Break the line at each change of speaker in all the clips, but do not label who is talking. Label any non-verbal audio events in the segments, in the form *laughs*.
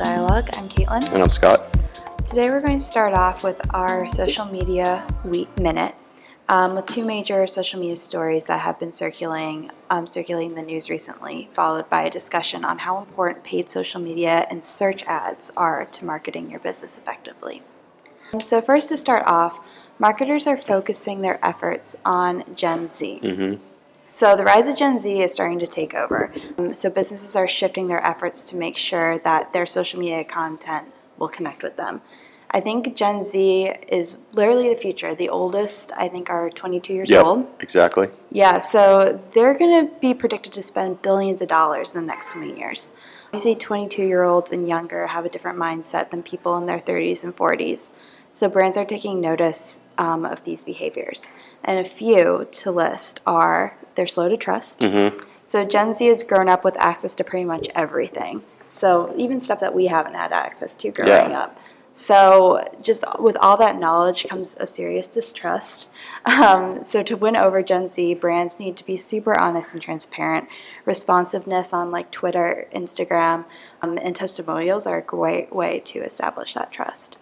everyone, and welcome back to Digital Dialogue. I'm Caitlin.
And I'm Scott.
Today, we're going to start off with our social media week minute um, with two major social media stories that have been circulating um, circulating the news recently, followed by a discussion on how important paid social media and search ads are to marketing your business effectively. So, first to start off, marketers are focusing their efforts on Gen Z.
Mm-hmm.
So the rise of Gen Z is starting to take over. Um, so businesses are shifting their efforts to make sure that their social media content will connect with them. I think Gen Z is literally the future. The oldest, I think, are 22 years
Yep,
old.
exactly.
Yeah, so they're going to be predicted to spend billions of dollars in the next coming years. Obviously, 22 year olds and younger have a different mindset than people in their 30s and 40s. So brands are taking notice um, of these behaviors. And a few to list are they're slow to trust.
Mm-hmm.
So Gen Z has grown up with access to pretty much everything. So even stuff that we haven't had access to growing
Yeah.
up. So just with all that knowledge comes a serious distrust. *laughs* Um, so to win over Gen Z, brands need to be super honest and transparent. Responsiveness on like Twitter, Instagram, um, and testimonials are a great way to establish that trust.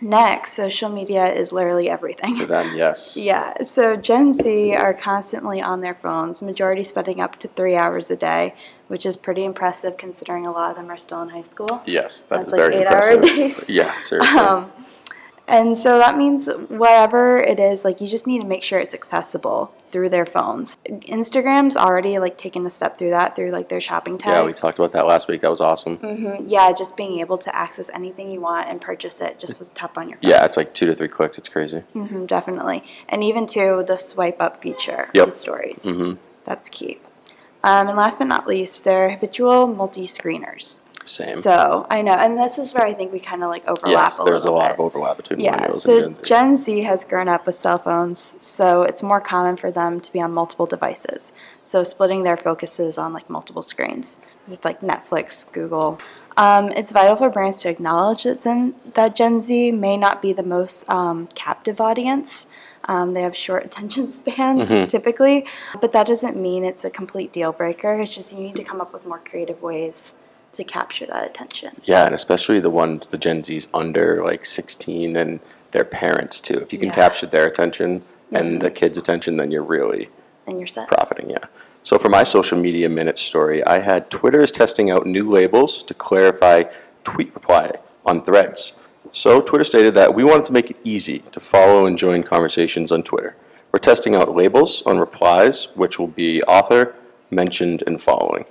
Next, social media is literally everything.
To them, yes. *laughs*
Yeah, so Gen Z are constantly on their phones, majority spending up to three hours a day, which is pretty impressive considering a lot of them are still in high school.
Yes, that's,
That's like
very
eight-hour
impressive.
days. *laughs*
Yeah, seriously.
Um, and so that means whatever it is, like you just need to make sure it's accessible through their phones. Instagram's already like taken a step through that through like their shopping tags.
yeah, we talked about that last week. That was awesome.
Mhm, Yeah, just being able to access anything you want and purchase it just with a tap on your phone.
Yeah, it's like two to three clicks. It's crazy.
hmm definitely. And even to the swipe up feature
Yep.
on stories.
Mhm.
That's key. Um, and last but not least, they're habitual multi screeners.
Same.
So I know, and this is where I think we kind of like overlap
yes,
a
there's a
little
lot
bit.
of overlap between
Yeah,
millennials
so
and Gen Z.
Gen Z has grown up with cell phones, so it's more common for them to be on multiple devices. So splitting their focuses on like multiple screens, just like Netflix, Google. Um, it's vital for brands to acknowledge that, Zen, that Gen Z may not be the most um, captive audience. Um, they have short *laughs* attention spans
Mm-hmm.
typically, but that doesn't mean it's a complete deal breaker. It's just you need to come up with more creative ways to capture that attention.
yeah, and especially the ones, the Gen Zs under like 16 and their parents too. If you can
Yeah.
capture their attention and mm-hmm. the kids' attention, then you're really
And you're set.
profiting, yeah. So for my social media minute story, I had Twitter is testing out new labels to clarify tweet reply on threads. So Twitter stated that we wanted to make it easy to follow and join conversations on Twitter. We're testing out labels on replies, which will be author, mentioned, and following.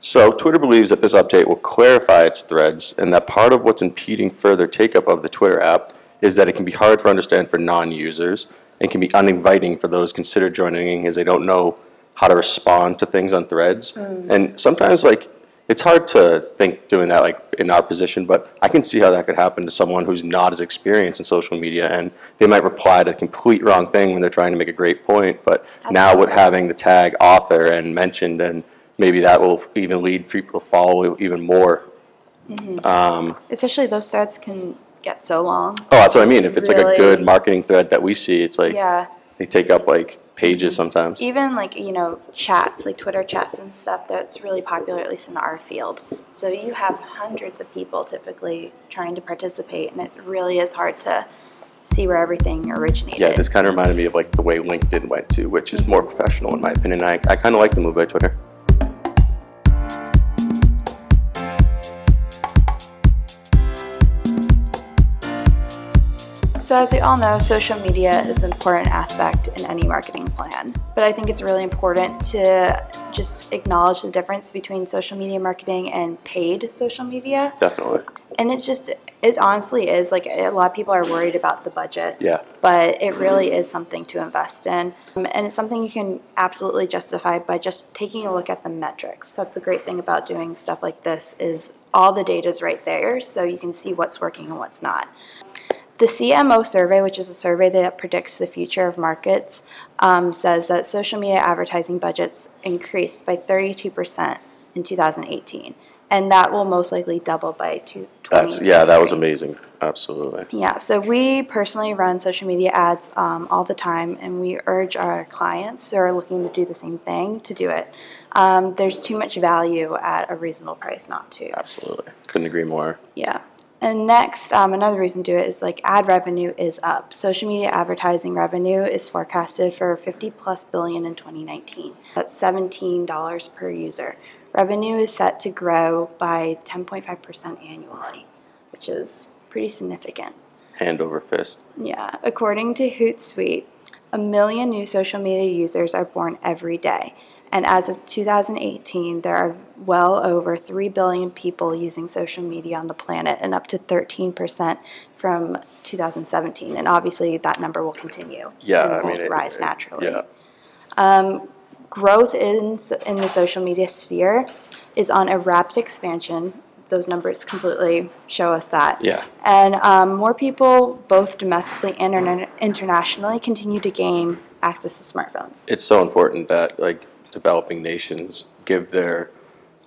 So Twitter believes that this update will clarify its threads and that part of what's impeding further take-up of the Twitter app is that it can be hard for understand for non-users and can be uninviting for those considered joining as they don't know how to respond to things on threads. Mm. And sometimes like it's hard to think doing that like in our position, but I can see how that could happen to someone who's not as experienced in social media and they might reply to the complete wrong thing when they're trying to make a great point. But now with having the tag author and mentioned and maybe that will even lead people to follow even more. Mm-hmm.
Um, Especially those threads can get so long.
Oh, that's what I mean. If it's like a good marketing thread that we see, it's like
Yeah.
they take up like pages mm-hmm. sometimes.
Even like, you know, chats, like Twitter chats and stuff, that's really popular, at least in our field. So you have hundreds of people typically trying to participate, and it really is hard to see where everything originated.
Yeah, this kind of reminded me of like the way LinkedIn went to, which is more mm-hmm. professional in my opinion. I, I kind of like the move by Twitter.
So, as we all know, social media is an important aspect in any marketing plan. But I think it's really important to just acknowledge the difference between social media marketing and paid social media.
Definitely.
And it's just, it honestly is like a lot of people are worried about the budget.
Yeah.
But it really is something to invest in. Um, And it's something you can absolutely justify by just taking a look at the metrics. That's the great thing about doing stuff like this is all the data is right there so you can see what's working and what's not. The CMO survey, which is a survey that predicts the future of markets, um, says that social media advertising budgets increased by 32% in 2018. And that will most likely double by 2020.
That's, yeah, that was amazing, absolutely.
Yeah, so we personally run social media ads um, all the time, and we urge our clients who are looking to do the same thing to do it. Um, there's too much value at a reasonable price not to.
Absolutely. Couldn't agree more.
Yeah. And next, um, another reason to do it is like ad revenue is up. Social media advertising revenue is forecasted for 50 plus billion in 2019. That's $17 per user. Revenue is set to grow by 10.5% annually, which is pretty significant.
Hand over fist.
Yeah, according to Hootsuite, a million new social media users are born every day. And as of 2018, there are well over 3 billion people using social media on the planet and up to 13% from 2017. And obviously, that number will continue.
Yeah,
and
I mean. it-
rise
it-
naturally
Yeah,
growth in, in the social media sphere is on a rapid expansion. Those numbers completely show us that.
yeah,
And um, more people, both domestically and interna- internationally, continue to gain access to smartphones.
it's so important that like developing nations give their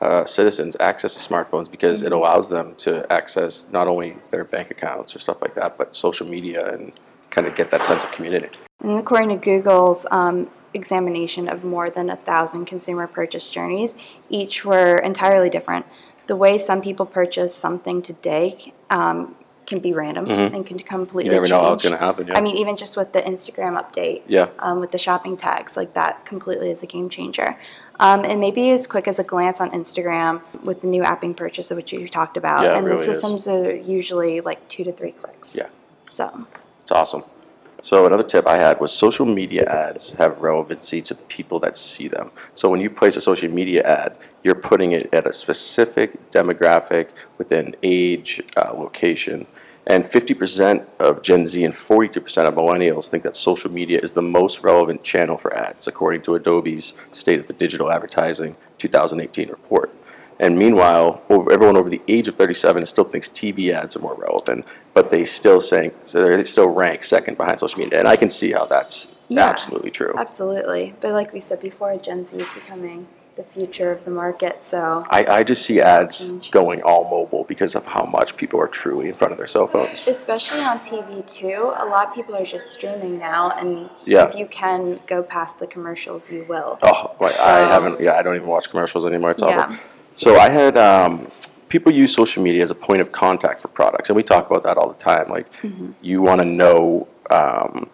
uh, citizens access to smartphones because it allows them to access not only their bank accounts or stuff like that, but social media and kind of get that sense of community.
And according to Google's um, examination of more than a thousand consumer purchase journeys, each were entirely different. The way some people purchase something today um, can be random and can completely
Mm-hmm. You never know how it's going to happen. Yeah.
I mean, even just with the Instagram update,
Yeah.
um, with the shopping tags, like that completely is a game changer. Um, and maybe as quick as a glance on Instagram with the new apping purchase, of which you talked about,
Yeah,
and
really
the
is.
systems are usually like two to three clicks.
yeah.
So,
It's awesome. So another tip I had was social media ads have relevancy to the people that see them. So when you place a social media ad, you're putting it at a specific demographic within age, uh, location, and 50% of Gen Z and 42% of millennials think that social media is the most relevant channel for ads, according to Adobe's State of the Digital Advertising 2018 report. And meanwhile, over, everyone over the age of 37 still thinks TV ads are more relevant, but they still saying so they still rank second behind social media. And I can see how that's
Yeah.
absolutely true.
Absolutely. But like we said before, Gen Z is becoming the future of the market. So,
I, I just see ads going all mobile because of how much people are truly in front of their cell phones.
especially on TV too, a lot of people are just streaming now. And
Yeah.
if you can go past the commercials, you will.
Oh, like, I haven't. Yeah, I don't even watch commercials anymore. It's awful. So I had um, people use social media as a point of contact for products, and we talk about that all the time. Like,
Mm-hmm.
you want to know um,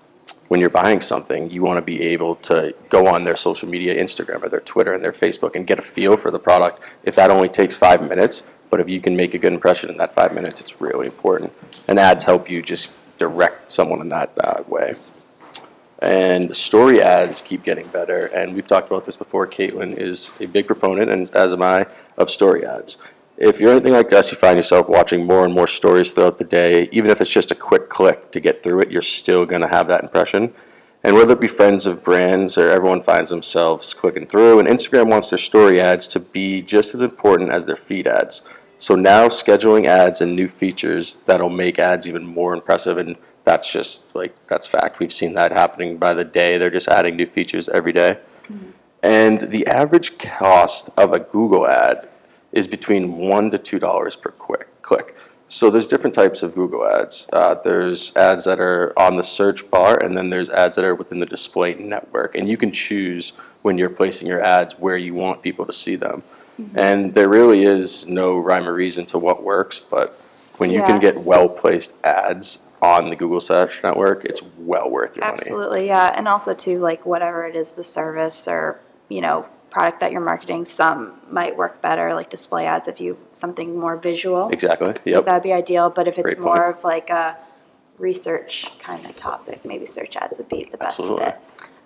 when you're buying something, you want to be able to go on their social media, Instagram or their Twitter and their Facebook, and get a feel for the product. If that only takes five minutes, but if you can make a good impression in that five minutes, it's really important. And ads help you just direct someone in that uh, way. And story ads keep getting better. And we've talked about this before. Caitlin is a big proponent, and as am I, of story ads. If you're anything like us, you find yourself watching more and more stories throughout the day. Even if it's just a quick click to get through it, you're still going to have that impression. And whether it be friends of brands or everyone finds themselves clicking through, and Instagram wants their story ads to be just as important as their feed ads. So now scheduling ads and new features that'll make ads even more impressive and that's just like that's fact. We've seen that happening by the day. They're just adding new features every day. And the average cost of a Google ad is between one to two dollars per quick click. So there's different types of Google ads. Uh, there's ads that are on the search bar, and then there's ads that are within the display network. And you can choose when you're placing your ads where you want people to see them. And there really is no rhyme or reason to what works, but when you
Yeah.
can get well placed ads on the Google search network, it's well worth your money.
Absolutely, yeah. And also too, like whatever it is, the service or you know product that you're marketing, some might work better, like display ads if you something more visual.
Exactly. Yep.
That'd be ideal. But if it's
Great point.
more of like a research kind of topic, maybe search ads would be the best
Absolutely.
fit.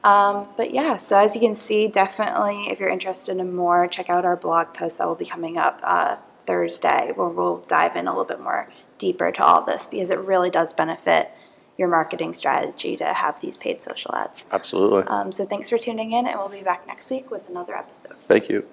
Um, but yeah, so as you can see, definitely if you're interested in more, check out our blog post that will be coming up uh, Thursday, where we'll dive in a little bit more deeper to all this because it really does benefit your marketing strategy to have these paid social ads.
Absolutely.
Um, so thanks for tuning in, and we'll be back next week with another episode.
Thank you.